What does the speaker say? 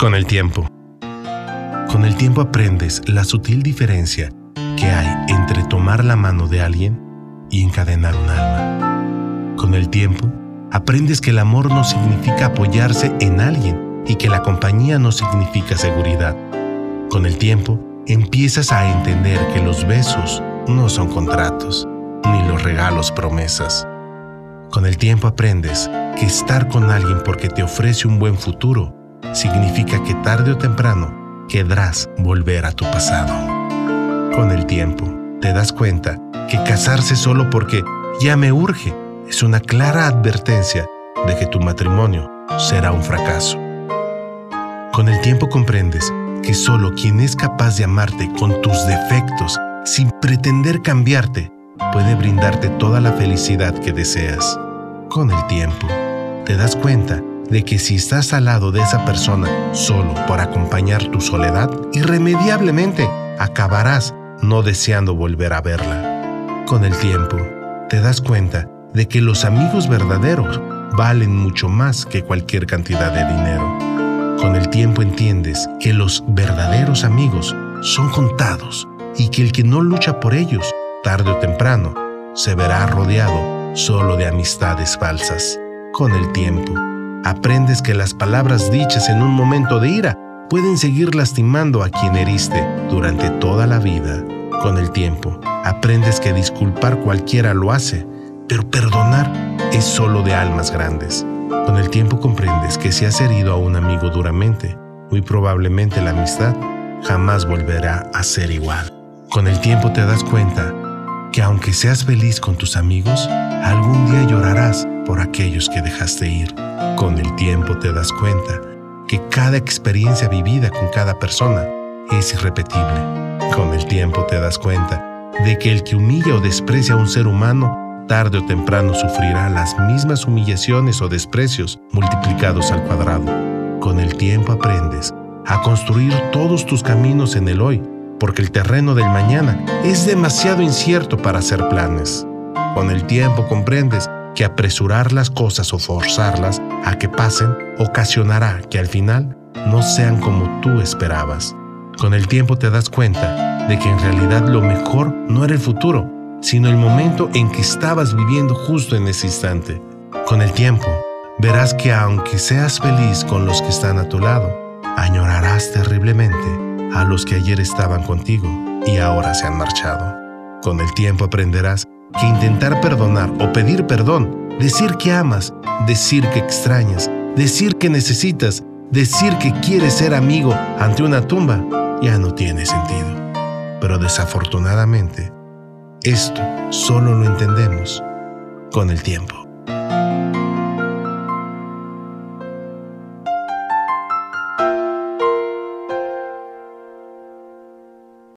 Con el tiempo. Con el tiempo aprendes la sutil diferencia que hay entre tomar la mano de alguien y encadenar un alma. Con el tiempo, aprendes que el amor no significa apoyarse en alguien y que la compañía no significa seguridad. Con el tiempo, empiezas a entender que los besos no son contratos, ni los regalos promesas. Con el tiempo aprendes que estar con alguien porque te ofrece un buen futuro significa que tarde o temprano querrás volver a tu pasado. Con el tiempo te das cuenta que casarse solo porque ya me urge es una clara advertencia de que tu matrimonio será un fracaso. Con el tiempo comprendes que solo quien es capaz de amarte con tus defectos sin pretender cambiarte puede brindarte toda la felicidad que deseas. Con el tiempo, te das cuenta de que si estás al lado de esa persona solo por acompañar tu soledad, irremediablemente acabarás no deseando volver a verla. Con el tiempo, te das cuenta de que los amigos verdaderos valen mucho más que cualquier cantidad de dinero. Con el tiempo entiendes que los verdaderos amigos son contados y que el que no lucha por ellos tarde o temprano, se verá rodeado solo de amistades falsas. Con el tiempo, aprendes que las palabras dichas en un momento de ira pueden seguir lastimando a quien heriste durante toda la vida. Con el tiempo, aprendes que disculpar cualquiera lo hace, pero perdonar es solo de almas grandes. Con el tiempo comprendes que si has herido a un amigo duramente, muy probablemente la amistad jamás volverá a ser igual. Con el tiempo te das cuenta que aunque seas feliz con tus amigos, algún día llorarás por aquellos que dejaste ir. Con el tiempo te das cuenta que cada experiencia vivida con cada persona es irrepetible. Con el tiempo te das cuenta de que el que humilla o desprecia a un ser humano, tarde o temprano sufrirá las mismas humillaciones o desprecios multiplicados al cuadrado. Con el tiempo aprendes a construir todos tus caminos en el hoy porque el terreno del mañana es demasiado incierto para hacer planes. Con el tiempo comprendes que apresurar las cosas o forzarlas a que pasen ocasionará que al final no sean como tú esperabas. Con el tiempo te das cuenta de que en realidad lo mejor no era el futuro, sino el momento en que estabas viviendo justo en ese instante. Con el tiempo, verás que aunque seas feliz con los que están a tu lado, añorarás terriblemente a los que ayer estaban contigo y ahora se han marchado. Con el tiempo aprenderás que intentar perdonar o pedir perdón, decir que amas, decir que extrañas, decir que necesitas, decir que quieres ser amigo ante una tumba, ya no tiene sentido. Pero desafortunadamente, esto solo lo entendemos con el tiempo.